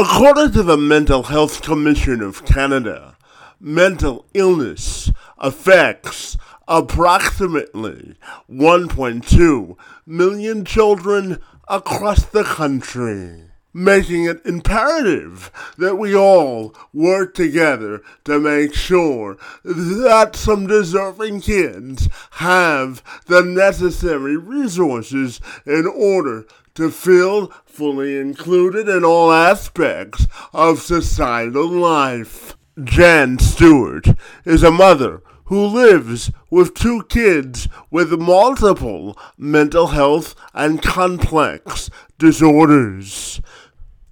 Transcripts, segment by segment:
According to the Mental Health Commission of Canada, mental illness affects approximately 1.2 million children across the country, making it imperative that we all work together to make sure that some deserving kids have the necessary resources in order to feel fully included in all aspects of societal life. Jan Stewart is a mother who lives with two kids with multiple mental health and complex disorders.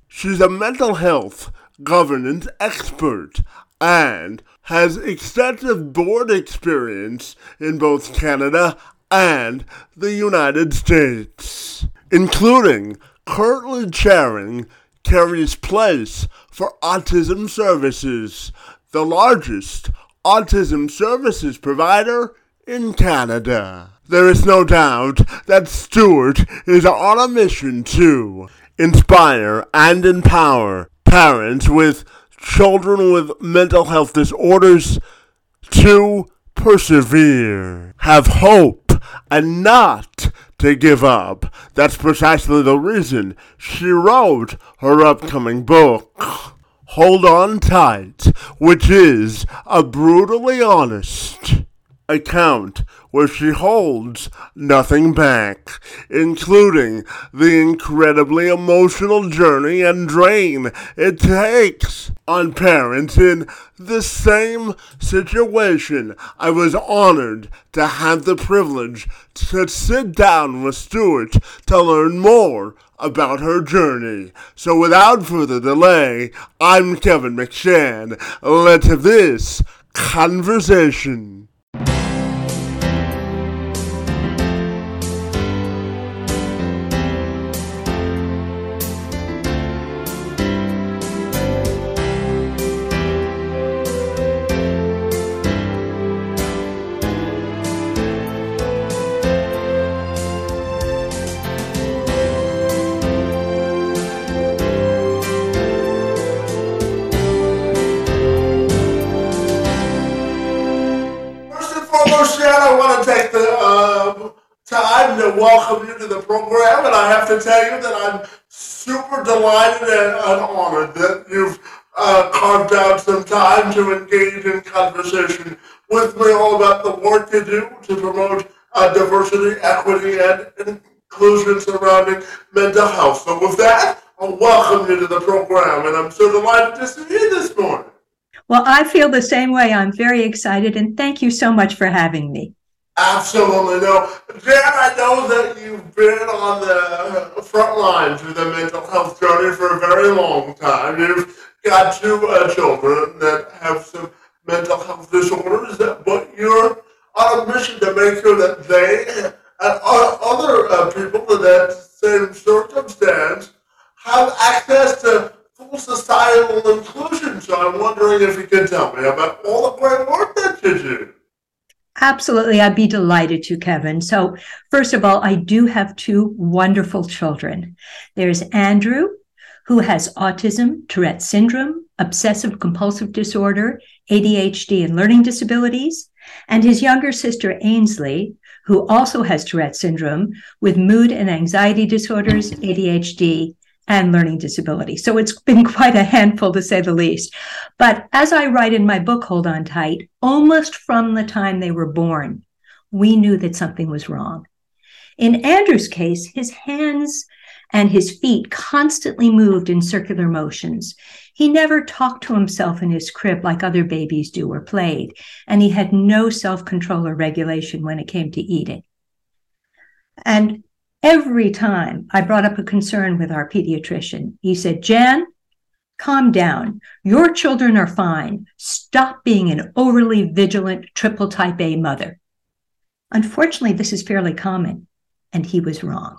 She's a mental health governance expert and has extensive board experience in both Canada and the United States, including currently chairing Kerry's Place for Autism Services, the largest autism services provider in Canada. There is no doubt that Stewart is on a mission to inspire and empower parents with children with mental health disorders to persevere, have hope, and not to give up. That's precisely the reason she wrote her upcoming book. Hold On Tight, which is a brutally honest account where she holds nothing back, including the incredibly emotional journey and drain it takes on parents in the same situation. I was honored to have the privilege to sit down with Stewart to learn more about her journey. So without further delay, I'm Kevin McShann. Let's have this conversation. Welcome you to the program, and I have to tell you that I'm super delighted and, and honored that you've uh, carved out some time to engage in conversation with me all about the work you do to promote uh, diversity, equity, and inclusion surrounding mental health. So with that, I'll welcome you to the program, and I'm so delighted to see you this morning. Well, I feel the same way. I'm very excited, and thank you so much for having me. Absolutely no. Jan, I know that you've been on the front lines with the mental health journey for a very long time. You've got two uh, children that have some mental health disorders, but you're on a mission to make sure that they and other uh, people in that same circumstance have access to full societal inclusion. So I'm wondering if you can tell me about all the great work that you do. Absolutely. I'd be delighted to, Kevin. So, first of all, I do have two wonderful children. There's Andrew, who has autism, Tourette syndrome, obsessive compulsive disorder, ADHD, and learning disabilities, and his younger sister, Ainsley, who also has Tourette syndrome with mood and anxiety disorders, ADHD, and learning disability. So it's been quite a handful to say the least. But as I write in my book, Hold On Tight, almost from the time they were born, we knew that something was wrong. In Andrew's case, his hands and his feet constantly moved in circular motions. He never talked to himself in his crib like other babies do or played, and he had no self control or regulation when it came to eating. And Every time I brought up a concern with our pediatrician, he said, Jan, calm down. Your children are fine. Stop being an overly vigilant triple type A mother. Unfortunately, this is fairly common, and he was wrong.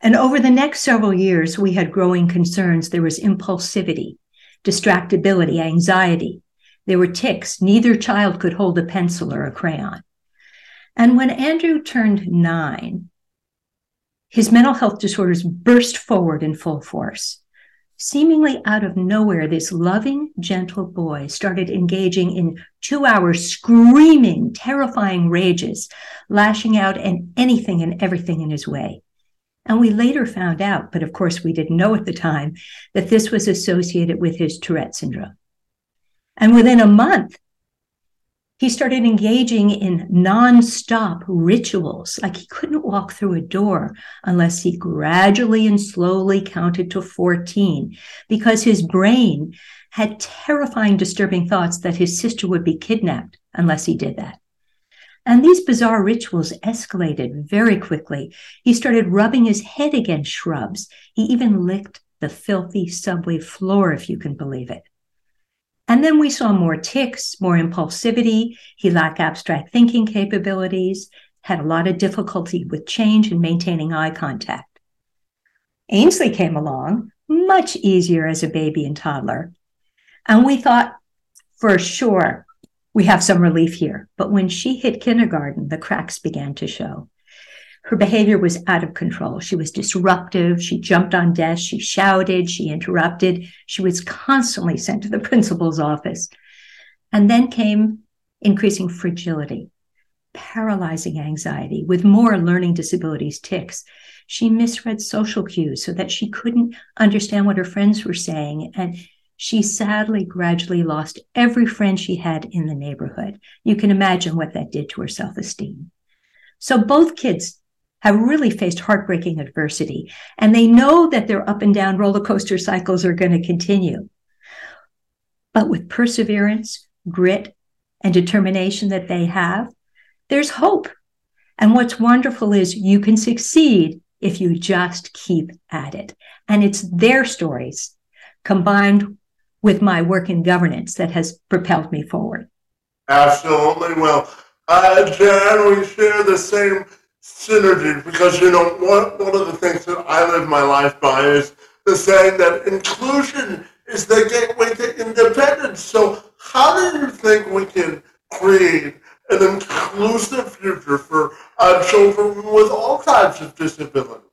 And over the next several years, we had growing concerns. There was impulsivity, distractibility, anxiety. There were tics. Neither child could hold a pencil or a crayon. And when Andrew turned nine, his mental health disorders burst forward in full force. seemingly out of nowhere, this loving, gentle boy started engaging in two hour screaming, terrifying rages, lashing out at anything and everything in his way. And we later found out, but of course we didn't know at the time, that this was associated with his Tourette syndrome. And within a month, he started engaging in nonstop rituals, like he couldn't walk through a door unless he gradually and slowly counted to 14, because his brain had terrifying, disturbing thoughts that his sister would be kidnapped unless he did that. And these bizarre rituals escalated very quickly. He started rubbing his head against shrubs. He even licked the filthy subway floor, if you can believe it. And then we saw more tics, more impulsivity. He lacked abstract thinking capabilities, had a lot of difficulty with change and maintaining eye contact. Ainsley came along, much easier as a baby and toddler. And we thought, for sure, we have some relief here. But when she hit kindergarten, the cracks began to show. Her behavior was out of control. She was disruptive. She jumped on desks. She shouted. She interrupted. She was constantly sent to the principal's office. And then came increasing fragility, paralyzing anxiety with more learning disabilities tics. She misread social cues so that she couldn't understand what her friends were saying. And she sadly gradually lost every friend she had in the neighborhood. You can imagine what that did to her self esteem. So both kids have really faced heartbreaking adversity and they know that their up and down roller coaster cycles are going to continue. But with perseverance, grit, and determination that they have, there's hope. And what's wonderful is you can succeed if you just keep at it. And it's their stories combined with my work in governance that has propelled me forward. Absolutely. Well, uh, Jan, we share the same synergy because you know one one of the things that I live my life by is the saying that inclusion is the gateway to independence. So how do you think we can create an inclusive future for uh, children with all types of disabilities?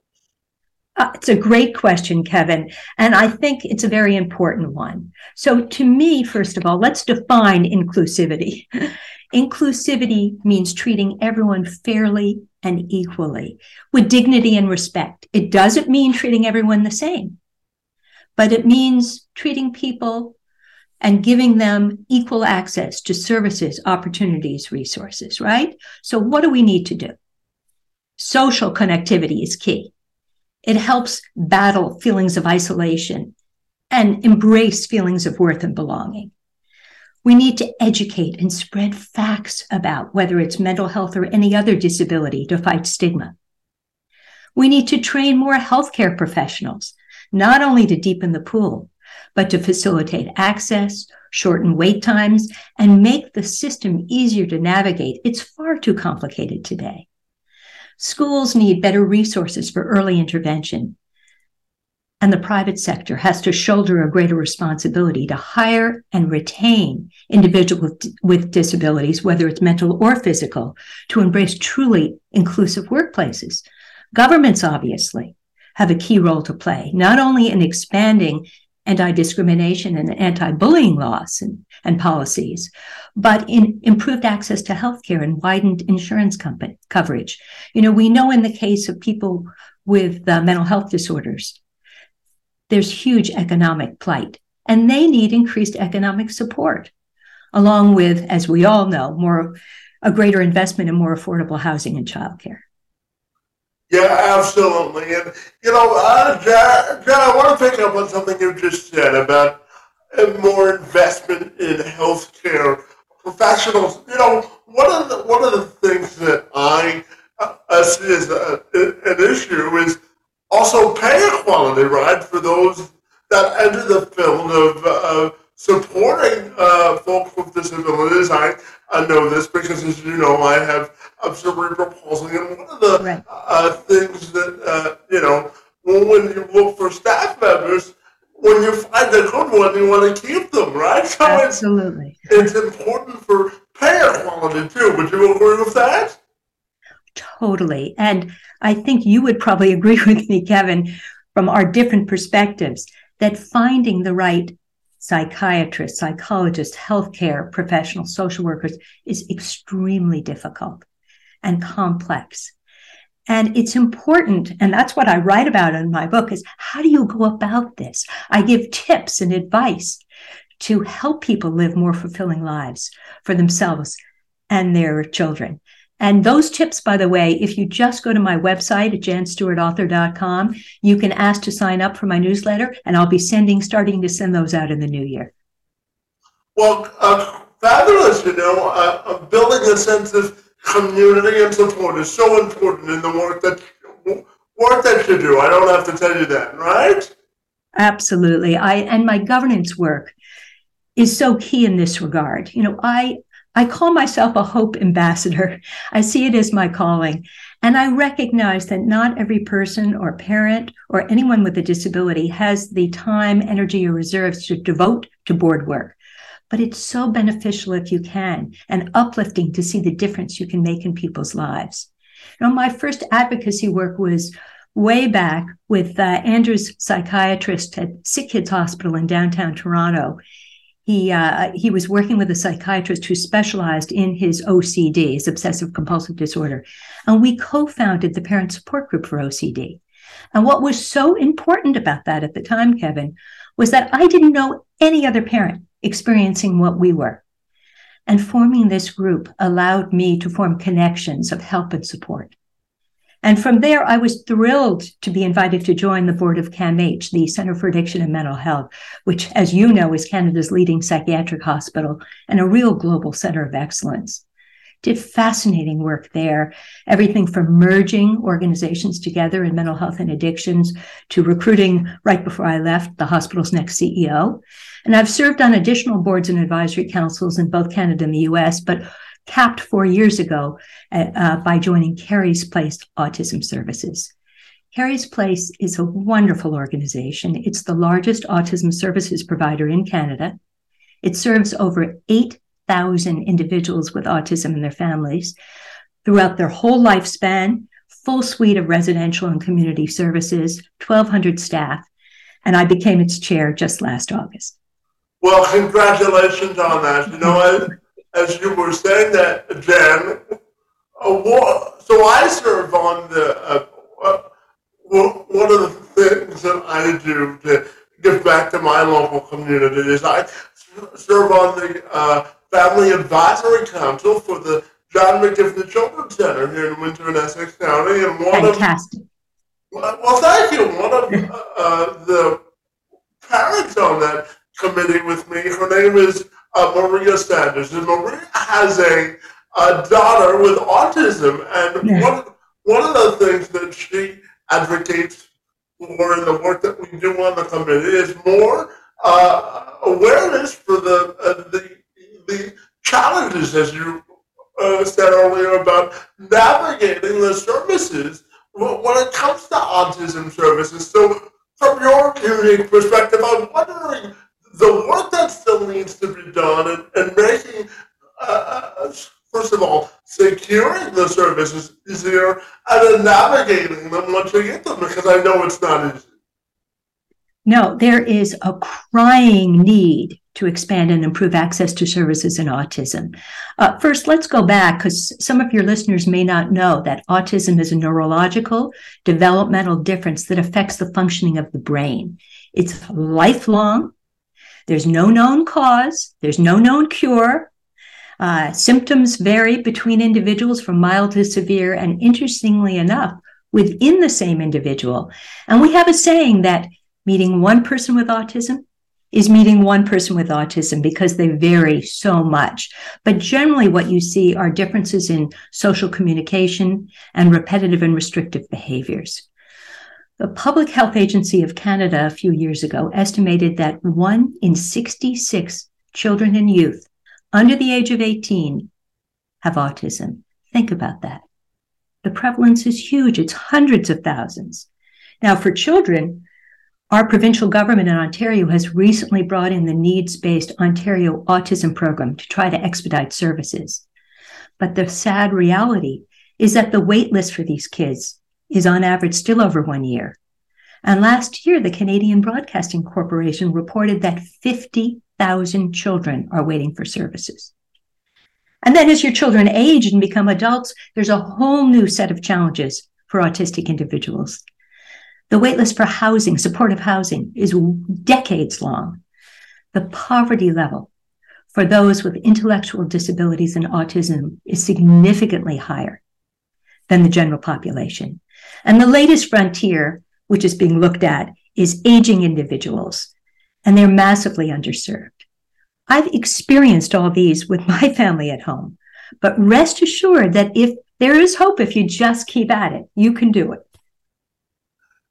Uh, it's a great question, Kevin. And I think it's a very important one. So, to me, first of all, let's define inclusivity. inclusivity means treating everyone fairly and equally with dignity and respect. It doesn't mean treating everyone the same, but it means treating people and giving them equal access to services, opportunities, resources, right? So, what do we need to do? Social connectivity is key. It helps battle feelings of isolation and embrace feelings of worth and belonging. We need to educate and spread facts about whether it's mental health or any other disability to fight stigma. We need to train more healthcare professionals, not only to deepen the pool, but to facilitate access, shorten wait times, and make the system easier to navigate. It's far too complicated today. Schools need better resources for early intervention and the private sector has to shoulder a greater responsibility to hire and retain individuals with, with, disabilities, whether it's mental or physical, to embrace truly inclusive workplaces. Governments, obviously, have a key role to play, not only in expanding anti discrimination and anti bullying laws and, and, policies, but in improved access to healthcare and widened insurance company, coverage. You know, we know in the case of people with uh, mental health disorders, there's huge economic plight, and they need increased economic support, along with, as we all know, more a greater investment in more affordable housing and childcare. Yeah, absolutely. And, you know, uh, Jan, Jan, I want to pick up on something you just said about more investment in healthcare professionals. You know, one of the, one of the things that I uh, see as a, an issue is also pay equality, right, for those that enter the field of uh, supporting uh, folks with disabilities. I, I know this because, as you know, I have cerebral palsy, and one of the right. uh, things that uh, you know when you look for staff members, when you find a good one, you want to keep them, right? So Absolutely, it's, it's important for pay equality too. Would you agree with that? Totally. And I think you would probably agree with me, Kevin, from our different perspectives. that finding the right psychiatrist, psychologist, healthcare professional, social workers is extremely difficult and complex. And it's important, and that's what I write about in my book is how do you go about this? I give tips and advice to help people live more fulfilling lives for themselves and their children. And those tips, by the way, if you just go to my website at janstewartauthor.com, you can ask to sign up for my newsletter, and I'll be sending, starting to send those out in the new year. Well, uh, fabulous. You know, uh, uh building a sense of community and support is so important in the work that work that you do. I don't have to tell you that, right? Absolutely. I and my governance work is so key in this regard. You know, I I call myself a hope ambassador. I see it as my calling. And I recognize that not every person or parent or anyone with a disability has the time, energy, or reserves to devote to board work. But it's so beneficial if you can and uplifting to see the difference you can make in people's lives. Know, my first advocacy work was way back with uh, Andrew's psychiatrist at Sick Kids Hospital in downtown Toronto he uh, he was working with a psychiatrist who specialized in his OCD, his obsessive compulsive disorder, and we co-founded the parent support group for OCD. And what was so important about that at the time, Kevin, was that I didn't know any other parent experiencing what we were. And forming this group allowed me to form connections of help and support. And from there, I was thrilled to be invited to join the board of CAMH, the Center for Addiction and Mental Health, which, as you know, is Canada's leading psychiatric hospital and a real global center of excellence. Did fascinating work there, everything from merging organizations together in mental health and addictions to recruiting right before I left the hospital's next CEO. And I've served on additional boards and advisory councils in both Canada and the US, but capped four years ago uh, uh, by joining Kerry's Place Autism Services. Kerry's Place is a wonderful organization. It's the largest autism services provider in Canada. It serves over 8,000 individuals with autism and their families throughout their whole lifespan, full suite of residential and community services, 1,200 staff, and I became its chair just last August. Well, congratulations on that. You know, I, as you were saying that, Jen, so I serve on the, uh, uh one of the things that I do to give back to my local community is I serve on the uh, Family Advisory Council for the John McGivney Children's Center here in Windsor and Essex County. And one Fantastic. Of, well, thank you. One of uh, the parents on that committee with me, her name is uh, Maria Sanders. And Maria has a, a daughter with autism. And yeah. one, one of the things that she advocates for in the work that we do on the committee is more uh, awareness for the, uh, the, the challenges, as you uh, said earlier, about navigating the services when it comes to autism services. So, from your unique perspective, I'm wondering the work that still needs to be done and, and making, uh, uh, first of all, securing the services easier and then navigating them once you get them because I know it's not easy. No, there is a crying need to expand and improve access to services in autism. Uh, first, let's go back because some of your listeners may not know that autism is a neurological developmental difference that affects the functioning of the brain. It's lifelong, there's no known cause, there's no known cure. Uh, symptoms vary between individuals from mild to severe, and interestingly enough, within the same individual. And we have a saying that meeting one person with autism is meeting one person with autism because they vary so much. But generally, what you see are differences in social communication and repetitive and restrictive behaviors. The Public Health Agency of Canada a few years ago estimated that one in 66 children and youth under the age of 18 have autism. Think about that. The prevalence is huge. It's hundreds of thousands. Now, for children, our provincial government in Ontario has recently brought in the needs based Ontario Autism Program to try to expedite services. But the sad reality is that the wait list for these kids is on average still over one year. And last year, the Canadian Broadcasting Corporation reported that 50,000 children are waiting for services. And then as your children age and become adults, there's a whole new set of challenges for autistic individuals. The waitlist for housing, supportive housing, is decades long. The poverty level for those with intellectual disabilities and autism is significantly higher than the general population. And the latest frontier, which is being looked at, is aging individuals, and they're massively underserved. I've experienced all these with my family at home, but rest assured that if there is hope, if you just keep at it, you can do it.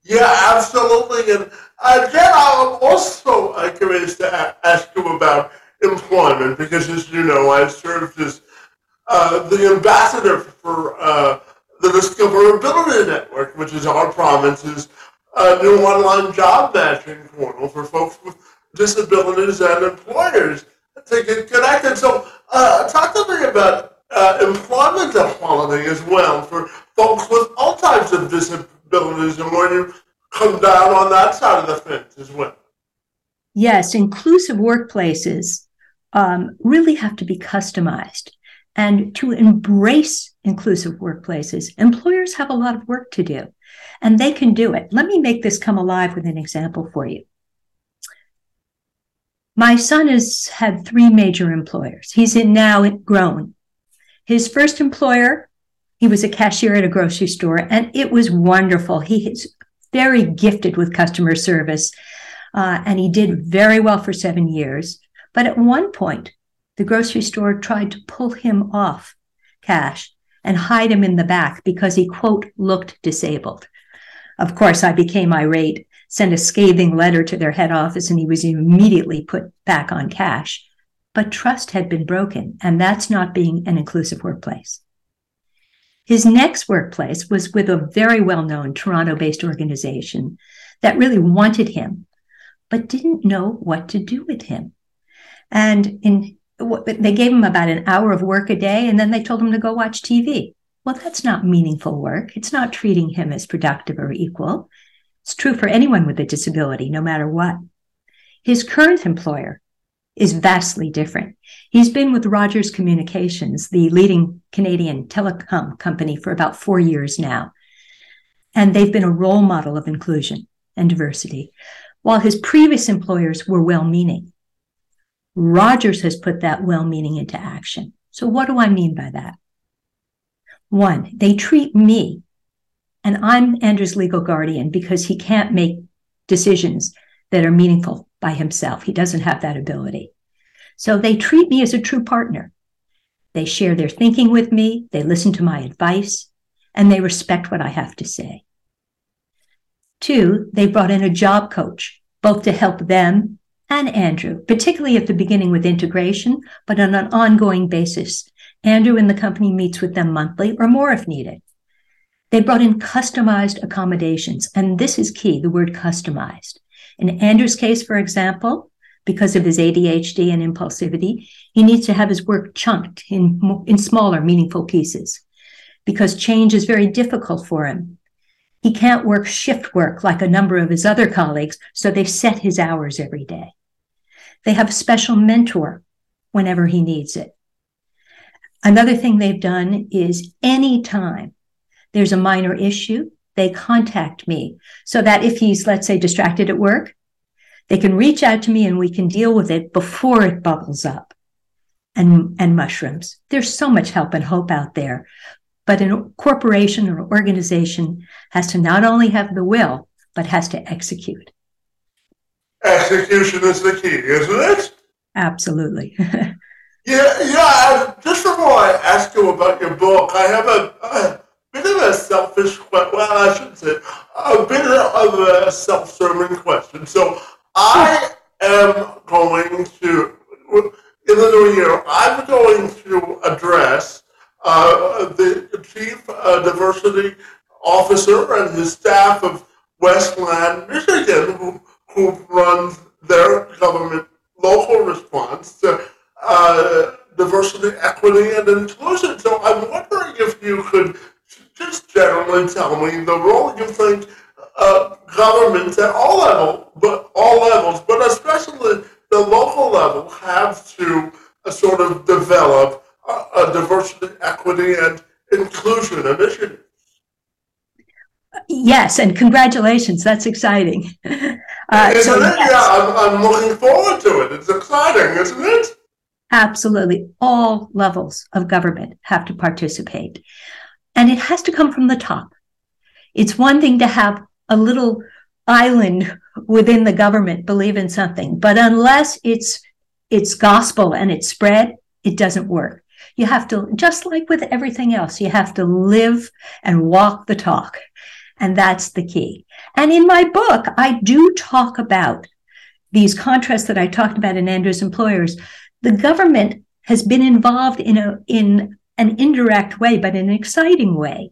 Yeah, absolutely. And uh, Jen, I'm also uh, curious to ask you about employment because, as you know, I served as uh, the ambassador for uh, the Discoverability Network, which is our province's uh, new online job matching portal for folks with disabilities and employers to get connected. So, uh, talk to me about uh, employment equality as well for folks with all types of disabilities and where you come down on that side of the fence as well. Yes, inclusive workplaces um, really have to be customized. And to embrace inclusive workplaces, employers have a lot of work to do, and they can do it. Let me make this come alive with an example for you. My son has had three major employers. He's in now grown. His first employer, he was a cashier at a grocery store, and it was wonderful. He is very gifted with customer service, uh, and he did very well for seven years. But at one point, the grocery store tried to pull him off cash and hide him in the back because he, quote, looked disabled. Of course, I became irate, sent a scathing letter to their head office, and he was immediately put back on cash. But trust had been broken, and that's not being an inclusive workplace. His next workplace was with a very well known Toronto based organization that really wanted him, but didn't know what to do with him. And in they gave him about an hour of work a day and then they told him to go watch TV. Well, that's not meaningful work. It's not treating him as productive or equal. It's true for anyone with a disability, no matter what. His current employer is vastly different. He's been with Rogers Communications, the leading Canadian telecom company, for about four years now. And they've been a role model of inclusion and diversity, while his previous employers were well meaning. Rogers has put that well meaning into action. So, what do I mean by that? One, they treat me, and I'm Andrew's legal guardian because he can't make decisions that are meaningful by himself. He doesn't have that ability. So, they treat me as a true partner. They share their thinking with me, they listen to my advice, and they respect what I have to say. Two, they brought in a job coach, both to help them and Andrew, particularly at the beginning with integration, but on an ongoing basis. Andrew and the company meets with them monthly or more if needed. They brought in customized accommodations, and this is key the word customized. In Andrew's case, for example, because of his ADHD and impulsivity, he needs to have his work chunked in, in smaller, meaningful pieces because change is very difficult for him. He can't work shift work like a number of his other colleagues, so they set his hours every day. They have a special mentor whenever he needs it. Another thing they've done is anytime there's a minor issue, they contact me so that if he's, let's say, distracted at work, they can reach out to me and we can deal with it before it bubbles up and, and mushrooms. There's so much help and hope out there. But a corporation or organization has to not only have the will, but has to execute. Execution is the key, isn't it? Absolutely. yeah, yeah. Just before I ask you about your book, I have a, a bit of a selfish question. Well, I shouldn't say a bit of a self-serving question. So I am going to, in the new year, I'm going to address uh, the chief uh, diversity officer and his staff of Westland, Michigan, who who runs their government local response to uh, diversity, equity, and inclusion. So I'm wondering if you could just generally tell me the role you think uh, governments at all levels, but all levels, but especially the local level, have to uh, sort of develop a, a diversity, equity, and inclusion initiative. Yes, and congratulations. That's exciting. Uh, isn't so, it? Yes. Yeah, I'm, I'm looking forward to it. It's exciting, isn't it? Absolutely. All levels of government have to participate. And it has to come from the top. It's one thing to have a little island within the government believe in something, but unless it's it's gospel and it's spread, it doesn't work. You have to, just like with everything else, you have to live and walk the talk. And that's the key. And in my book, I do talk about these contrasts that I talked about in Andrew's Employers. The government has been involved in a in an indirect way, but in an exciting way.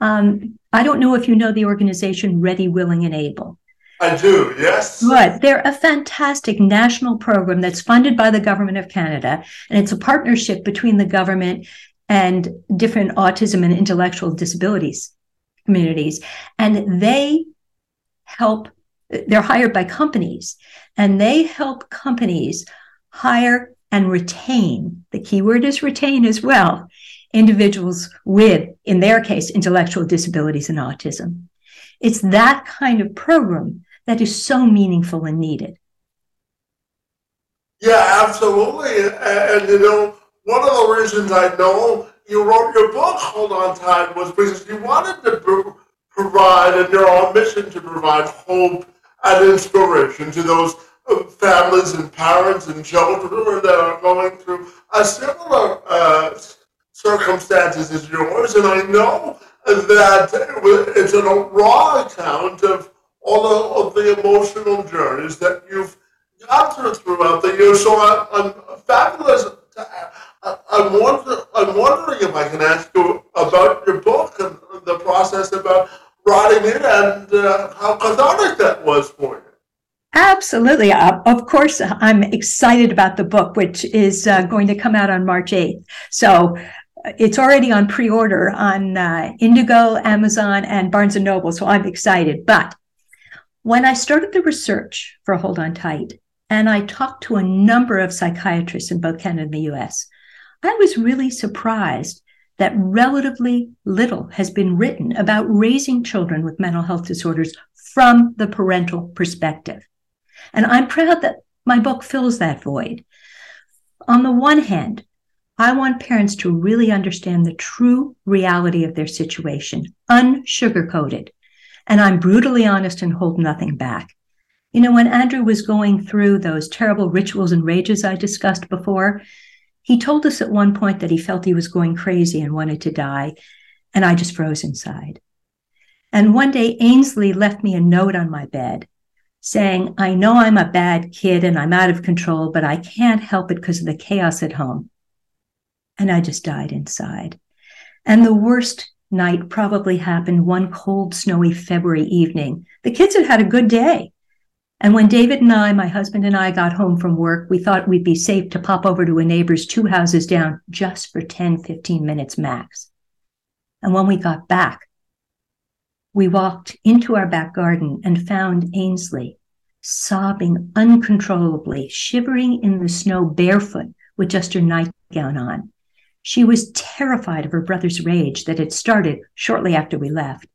Um, I don't know if you know the organization Ready, Willing, and Able. I do, yes. But they're a fantastic national program that's funded by the government of Canada, and it's a partnership between the government and different autism and intellectual disabilities communities. And they help, they're hired by companies, and they help companies hire and retain. The keyword is retain as well. Individuals with, in their case, intellectual disabilities and autism. It's that kind of program that is so meaningful and needed. Yeah, absolutely. And, and, you know, one of the reasons I know you wrote your book, Hold On Tight, was because you wanted to provide, and you're on mission to provide hope and inspiration to those families and parents and children that are going through a similar uh, circumstances as yours. And I know that it's a raw account of all of the emotional journeys that you've gone through throughout the years. So I, I'm fabulous. I'm, wonder, I'm wondering if I can ask you about your book and the process about writing it and uh, how cathartic that was for you. Absolutely. Uh, of course, I'm excited about the book, which is uh, going to come out on March 8th. So uh, it's already on pre order on uh, Indigo, Amazon, and Barnes and Noble. So I'm excited. But when I started the research for Hold On Tight, and I talked to a number of psychiatrists in both Canada and the US, I was really surprised that relatively little has been written about raising children with mental health disorders from the parental perspective. And I'm proud that my book fills that void. On the one hand, I want parents to really understand the true reality of their situation, unsugarcoated. And I'm brutally honest and hold nothing back. You know, when Andrew was going through those terrible rituals and rages I discussed before, he told us at one point that he felt he was going crazy and wanted to die, and I just froze inside. And one day, Ainsley left me a note on my bed saying, I know I'm a bad kid and I'm out of control, but I can't help it because of the chaos at home. And I just died inside. And the worst night probably happened one cold, snowy February evening. The kids had had a good day. And when David and I, my husband and I, got home from work, we thought we'd be safe to pop over to a neighbor's two houses down just for 10, 15 minutes max. And when we got back, we walked into our back garden and found Ainsley sobbing uncontrollably, shivering in the snow barefoot with just her nightgown on. She was terrified of her brother's rage that had started shortly after we left.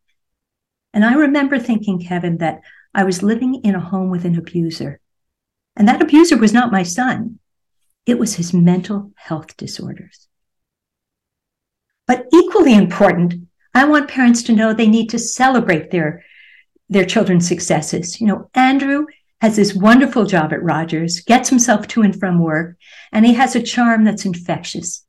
And I remember thinking, Kevin, that I was living in a home with an abuser. And that abuser was not my son, it was his mental health disorders. But equally important, I want parents to know they need to celebrate their, their children's successes. You know, Andrew has this wonderful job at Rogers, gets himself to and from work, and he has a charm that's infectious.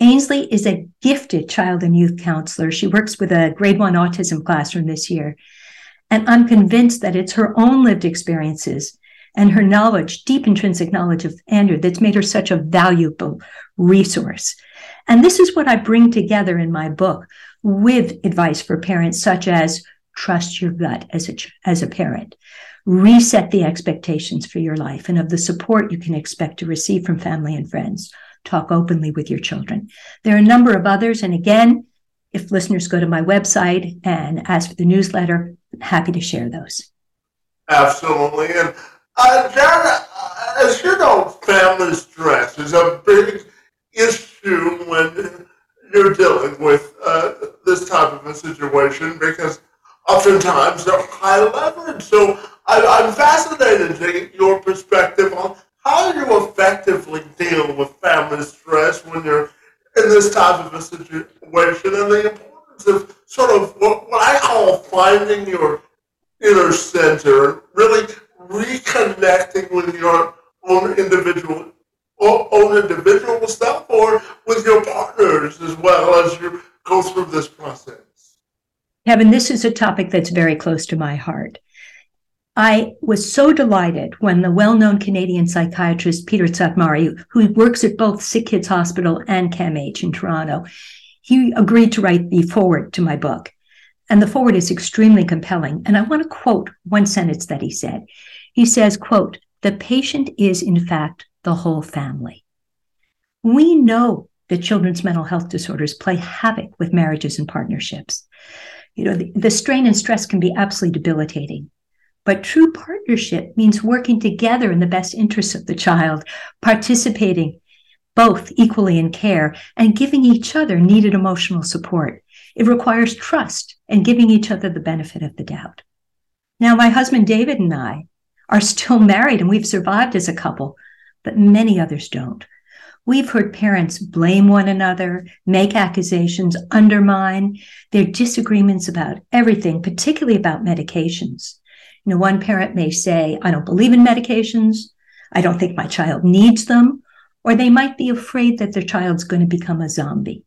Ainsley is a gifted child and youth counselor. She works with a grade one autism classroom this year. And I'm convinced that it's her own lived experiences and her knowledge, deep intrinsic knowledge of Andrew, that's made her such a valuable resource. And this is what I bring together in my book with advice for parents, such as trust your gut as a, as a parent, reset the expectations for your life and of the support you can expect to receive from family and friends. Talk openly with your children. There are a number of others. And again, if listeners go to my website and ask for the newsletter, I'm happy to share those. Absolutely. And uh, as you know, family stress is a big issue when you're dealing with uh, this type of a situation because oftentimes they're high leverage. So I, I'm fascinated to get your perspective on how you effectively deal with family stress when you're in this type of a situation and the importance of sort of what, what I call finding your inner center, really reconnecting with your own individual own individual stuff or with your partners as well as you go through this process. Kevin, this is a topic that's very close to my heart. I was so delighted when the well known Canadian psychiatrist Peter Szatmari, who works at both Sick Kids Hospital and CAMH in Toronto, he agreed to write the foreword to my book. And the foreword is extremely compelling. And I want to quote one sentence that he said. He says, quote, the patient is in fact the whole family. We know that children's mental health disorders play havoc with marriages and partnerships. You know, the, the strain and stress can be absolutely debilitating. But true partnership means working together in the best interests of the child, participating both equally in care, and giving each other needed emotional support. It requires trust and giving each other the benefit of the doubt. Now, my husband David and I are still married and we've survived as a couple, but many others don't. We've heard parents blame one another, make accusations, undermine their disagreements about everything, particularly about medications. You know, one parent may say, I don't believe in medications. I don't think my child needs them. Or they might be afraid that their child's going to become a zombie.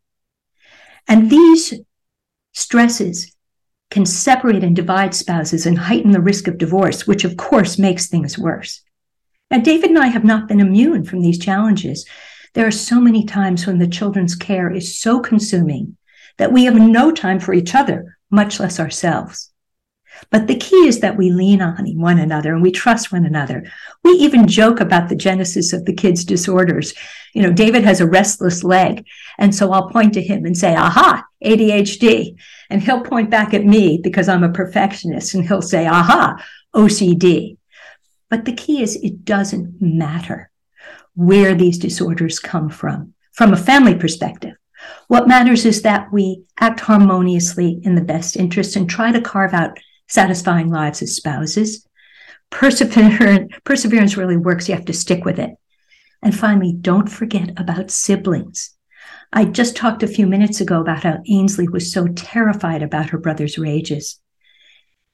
And these stresses can separate and divide spouses and heighten the risk of divorce, which of course makes things worse. Now, David and I have not been immune from these challenges. There are so many times when the children's care is so consuming that we have no time for each other, much less ourselves. But the key is that we lean on one another and we trust one another. We even joke about the genesis of the kids' disorders. You know, David has a restless leg. And so I'll point to him and say, aha, ADHD. And he'll point back at me because I'm a perfectionist and he'll say, aha, OCD. But the key is it doesn't matter where these disorders come from, from a family perspective. What matters is that we act harmoniously in the best interest and try to carve out satisfying lives as spouses. Perseverance, perseverance really works. You have to stick with it. And finally, don't forget about siblings. I just talked a few minutes ago about how Ainsley was so terrified about her brother's rages.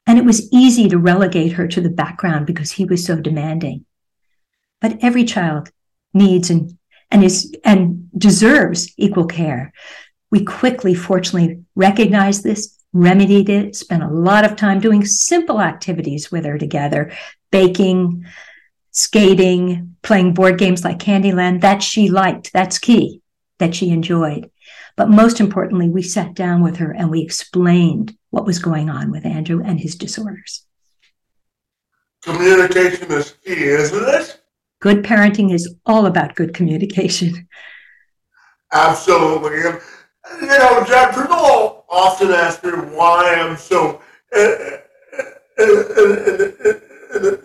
And it was easy to relegate her to the background because he was so demanding. But every child needs and, and is and deserves equal care. We quickly, fortunately, recognized this remedied it, spent a lot of time doing simple activities with her together, baking, skating, playing board games like Candyland that she liked. That's key, that she enjoyed. But most importantly, we sat down with her and we explained what was going on with Andrew and his disorders. Communication is key, isn't it? Good parenting is all about good communication. Absolutely. And, you know, Jack, people often ask me why I'm so an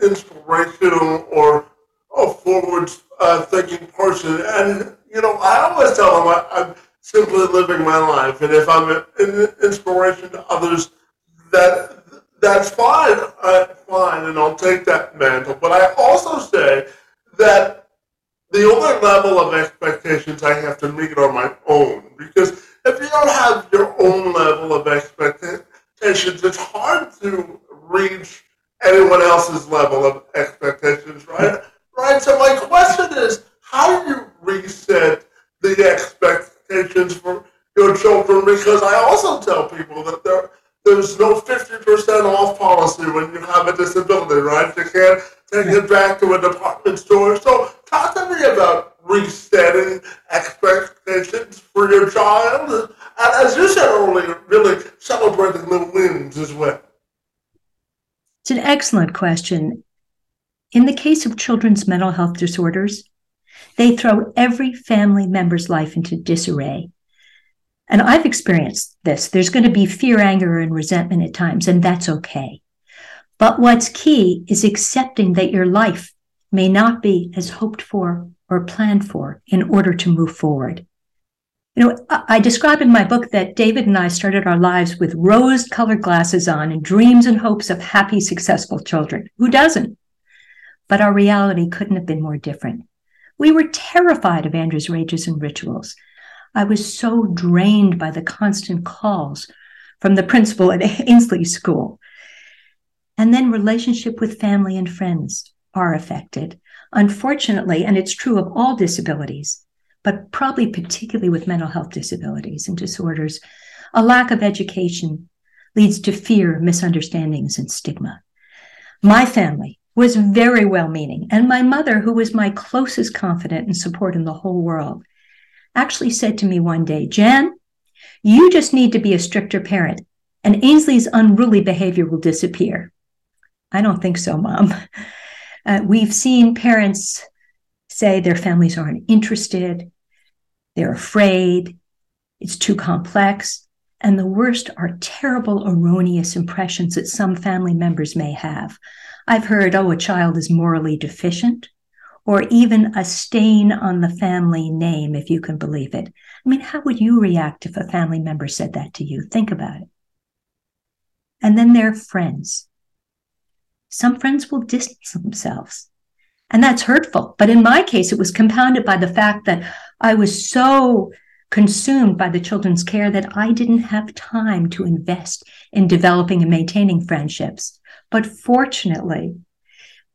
inspirational or a forward uh, thinking person. And, you know, I always tell them I, I'm simply living my life. And if I'm an inspiration to others, that that's fine. Uh, fine. And I'll take that mantle. But I also say that the only level of expectations I have to meet are my own. Because if you don't have your own level of expectations, it's hard to reach anyone else's level of expectations, right? Right. So my question is, how do you reset the expectations for your children? Because I also tell people that there there's no 50% off policy when you have a disability, right? You can't take it back to a department store. So talk to me about resetting expectations for your child. And as you said earlier, really celebrating the wins as well. It's an excellent question. In the case of children's mental health disorders, they throw every family member's life into disarray. And I've experienced this. There's going to be fear, anger, and resentment at times, and that's okay. But what's key is accepting that your life may not be as hoped for or planned for in order to move forward. You know, I describe in my book that David and I started our lives with rose colored glasses on and dreams and hopes of happy, successful children. Who doesn't? But our reality couldn't have been more different. We were terrified of Andrew's rages and rituals. I was so drained by the constant calls from the principal at Ainsley School. And then relationship with family and friends are affected. Unfortunately, and it's true of all disabilities, but probably particularly with mental health disabilities and disorders, a lack of education leads to fear, misunderstandings, and stigma. My family was very well meaning, and my mother, who was my closest confidant and support in the whole world, actually said to me one day, Jan, you just need to be a stricter parent, and Ainsley's unruly behavior will disappear. I don't think so, Mom. Uh, we've seen parents say their families aren't interested, they're afraid, it's too complex. And the worst are terrible, erroneous impressions that some family members may have. I've heard, oh, a child is morally deficient, or even a stain on the family name, if you can believe it. I mean, how would you react if a family member said that to you? Think about it. And then their friends. Some friends will distance themselves. And that's hurtful. But in my case, it was compounded by the fact that I was so consumed by the children's care that I didn't have time to invest in developing and maintaining friendships. But fortunately,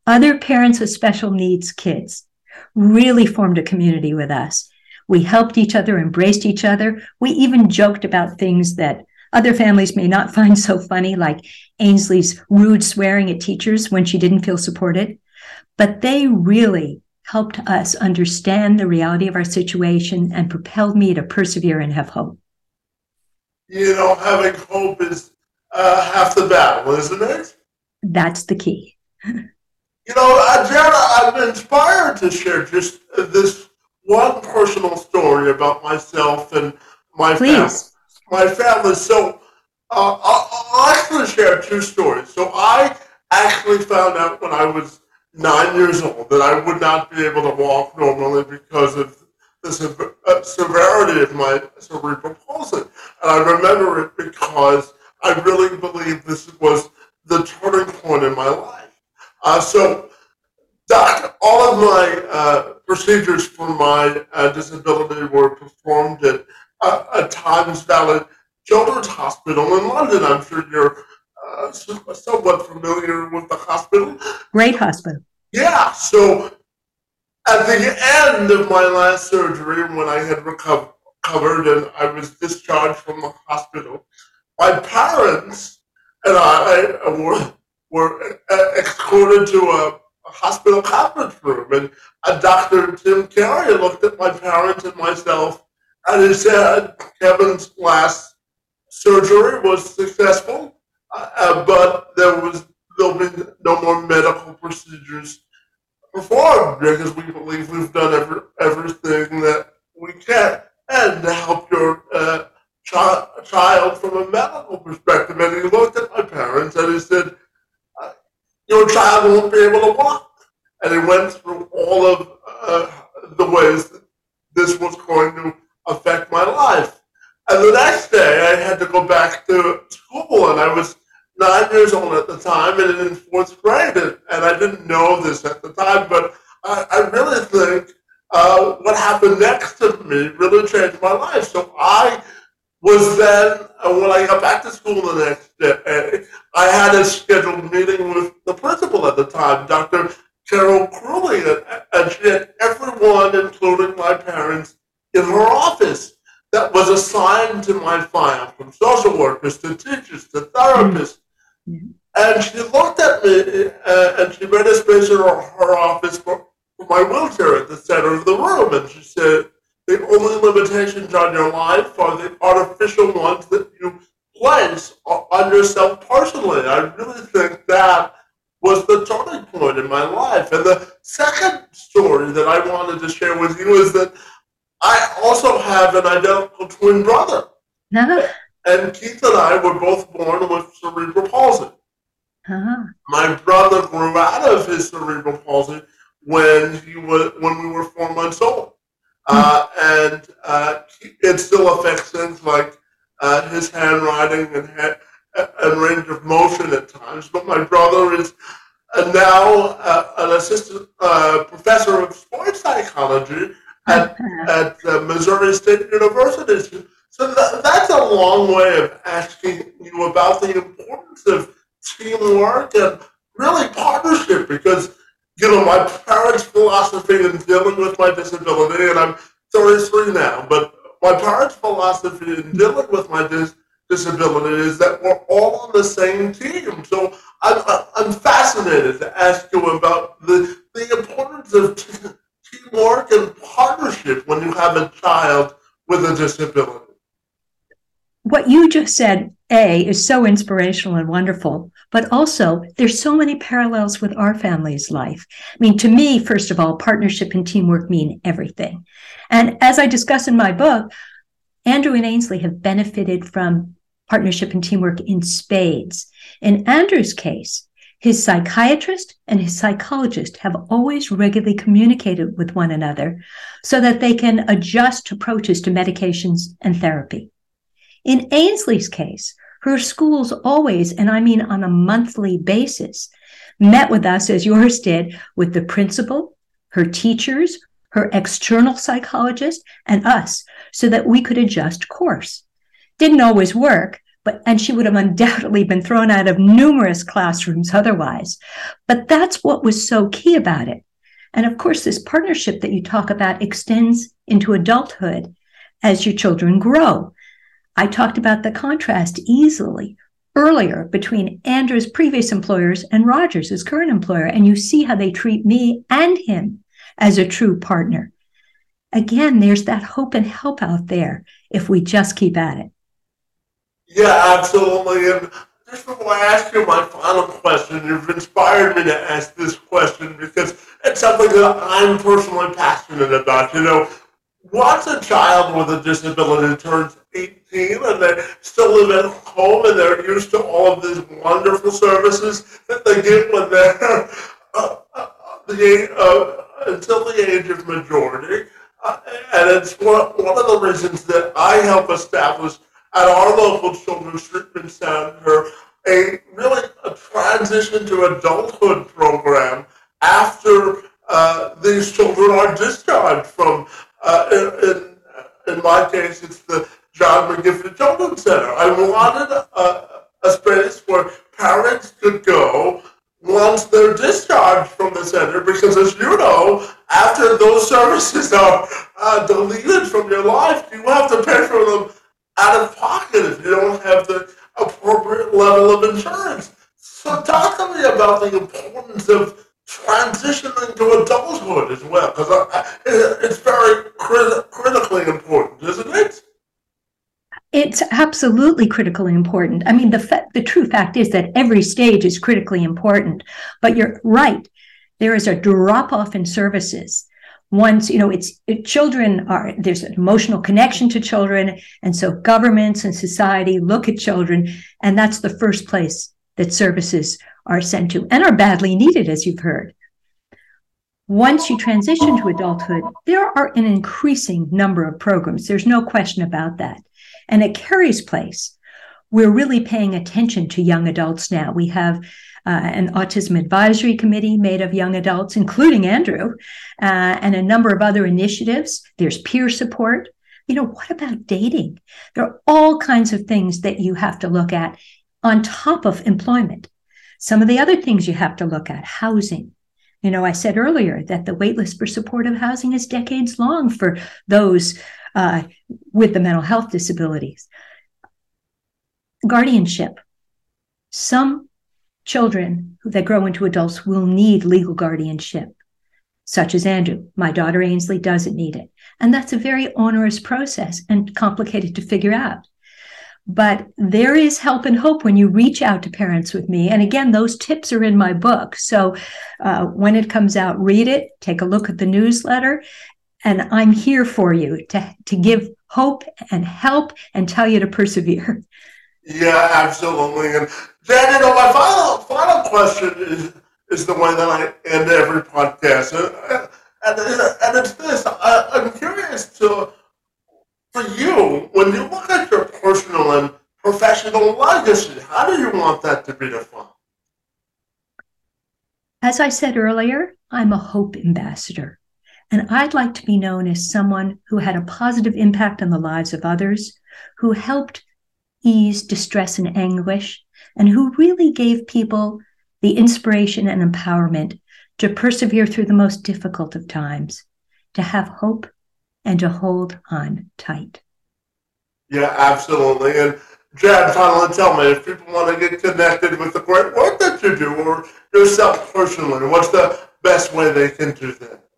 other parents with special needs kids really formed a community with us. We helped each other, embraced each other. We even joked about things that other families may not find so funny, like Ainsley's rude swearing at teachers when she didn't feel supported. But they really helped us understand the reality of our situation and propelled me to persevere and have hope. You know, having hope is uh, half the battle, isn't it? That's the key. you know, uh, Jana, I'm inspired to share just this one personal story about myself and my Please. family my family. So uh, I'll, actually share two stories. So I actually found out when I was nine years old that I would not be able to walk normally because of the sev- uh, severity of my cerebral palsy. And I remember it because I really believe this was the turning point in my life. Uh, so, all of my uh, procedures for my uh, disability were performed at a, a Thames Valley Children's Hospital in London. I'm sure you're uh, somewhat familiar with the hospital. Great hospital. Yeah. So at the end of my last surgery, when I had recovered and I was discharged from the hospital, my parents and I were, were escorted to a, a hospital conference room, and a Dr. Tim Carey looked at my parents and myself and he said Kevin's last surgery was successful, uh, but there was there'll be no more medical procedures performed because we believe we've done every, everything that we can and to help your uh, chi- child from a medical perspective. And he looked at my parents and he said, uh, "Your child won't be able to walk." And he went through all of uh, the ways that this was going to affect my life. And the next day, I had to go back to school, and I was nine years old at the time and in fourth grade. And, and I didn't know this at the time, but I, I really think uh, what happened next to me really changed my life. So I was then, uh, when I got back to school the next day, I had a scheduled meeting with the principal at the time, Dr. Carol Crowley, and, and she had everyone, including my parents, in her office that was assigned to my file, from social workers to teachers to therapists. Mm-hmm. And she looked at me uh, and she made a space in her, her office for, for my wheelchair at the center of the room. And she said, the only limitations on your life are the artificial ones that you place on yourself personally. I really think that was the turning point in my life. And the second story that I wanted to share with you is that I also have an identical twin brother. No. And Keith and I were both born with cerebral palsy. Uh-huh. My brother grew out of his cerebral palsy when he was when we were four months old, uh, and uh, it still affects things like uh, his handwriting and ha- and range of motion at times. But my brother is uh, now uh, an assistant uh, professor of sports psychology at at uh, Missouri State University. So that, that's a long way of asking you about the importance of teamwork and really partnership because you know, my parents' philosophy in dealing with my disability, and I'm 33 now, but my parents' philosophy in dealing with my dis- disability is that we're all on the same team. So I'm, I'm fascinated to ask you about the, the importance of t- teamwork and partnership when you have a child with a disability. What you just said, A, is so inspirational and wonderful. But also, there's so many parallels with our family's life. I mean, to me, first of all, partnership and teamwork mean everything. And as I discuss in my book, Andrew and Ainsley have benefited from partnership and teamwork in spades. In Andrew's case, his psychiatrist and his psychologist have always regularly communicated with one another so that they can adjust approaches to medications and therapy. In Ainsley's case, her schools always, and I mean on a monthly basis, met with us as yours did with the principal, her teachers, her external psychologist, and us so that we could adjust course. Didn't always work, but and she would have undoubtedly been thrown out of numerous classrooms otherwise. But that's what was so key about it. And of course, this partnership that you talk about extends into adulthood as your children grow. I talked about the contrast easily earlier between Andrew's previous employers and Rogers, his current employer, and you see how they treat me and him as a true partner. Again, there's that hope and help out there if we just keep at it. Yeah, absolutely. And just before I ask you my final question, you've inspired me to ask this question because it's something that I'm personally passionate about. You know, once a child with a disability turns 18 and they still live at home and they're used to all of these wonderful services that they get when they're uh, uh, the, uh, until the age of majority. Uh, and it's one, one of the reasons that I help establish at our local children's treatment center a really a transition to adulthood program after uh, these children are discharged from uh, in, in, my case, it's the John McGivney Children's Center. I wanted a, a space where parents could go once they're discharged from the center because, as you know, after those services are uh, deleted from your life, you have to pay for them out of pocket if you don't have the appropriate level of insurance. So, talk to me about the importance of transitioning to adulthood as well, because it's very crit- critically important, isn't it? It's absolutely critically important. I mean, the fa- the true fact is that every stage is critically important. But you're right. There is a drop off in services. Once you know, it's it, children are there's an emotional connection to children, and so governments and society look at children, and that's the first place that services are sent to and are badly needed, as you've heard. Once you transition to adulthood, there are an increasing number of programs. There's no question about that. And at Kerry's Place, we're really paying attention to young adults now. We have an autism advisory committee made of young adults, including Andrew, uh, and a number of other initiatives. There's peer support. You know, what about dating? There are all kinds of things that you have to look at on top of employment. Some of the other things you have to look at housing. You know, I said earlier that the waitlist for supportive housing is decades long for those uh, with the mental health disabilities. Guardianship. Some children that grow into adults will need legal guardianship, such as Andrew. My daughter Ainsley doesn't need it. And that's a very onerous process and complicated to figure out. But there is help and hope when you reach out to parents with me. And again, those tips are in my book. So uh, when it comes out, read it, take a look at the newsletter, and I'm here for you to, to give hope and help and tell you to persevere. Yeah, absolutely. And Jan, you know, my final final question is is the way that I end every podcast, and and, and it's this. I, I'm curious to for you when you look at your personal and professional legacy. How do you want that to be defined? As I said earlier, I'm a hope ambassador, and I'd like to be known as someone who had a positive impact on the lives of others, who helped ease distress and anguish, and who really gave people the inspiration and empowerment to persevere through the most difficult of times, to have hope, and to hold on tight. Yeah, absolutely. And Jan, finally tell me if people want to get connected with the great work that you do or yourself personally, what's the best way they can do that?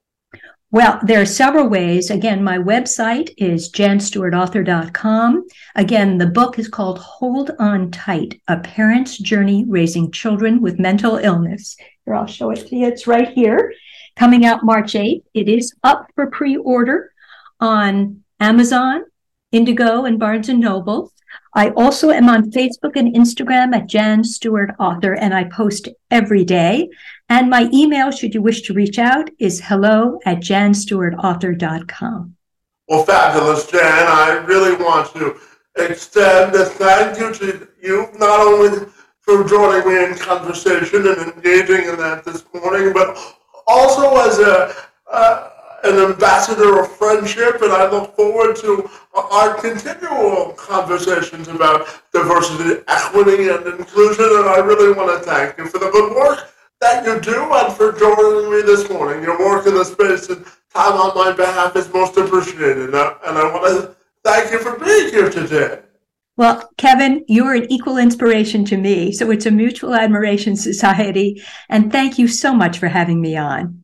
Well, there are several ways. Again, my website is janstewartauthor.com. Again, the book is called Hold On Tight A Parent's Journey Raising Children with Mental Illness. Here, I'll show it to you. It's right here, coming out March 8th. It is up for pre order on Amazon, Indigo, and Barnes and Noble. I also am on Facebook and Instagram at Jan Stewart Author, and I post every day. And my email, should you wish to reach out, is hello at janstewartauthor.com. Well, fabulous, Jan. I really want to extend a thank you to you, not only for joining me in conversation and engaging in that this morning, but also as a, uh, an ambassador of friendship, and I look forward to our continual conversations about diversity, equity, and inclusion. And I really want to thank you for the good work that you do and for joining me this morning. Your work in the space and time on my behalf is most appreciated. And I, and I want to thank you for being here today. Well, Kevin, you're an equal inspiration to me. So it's a mutual admiration society. And thank you so much for having me on.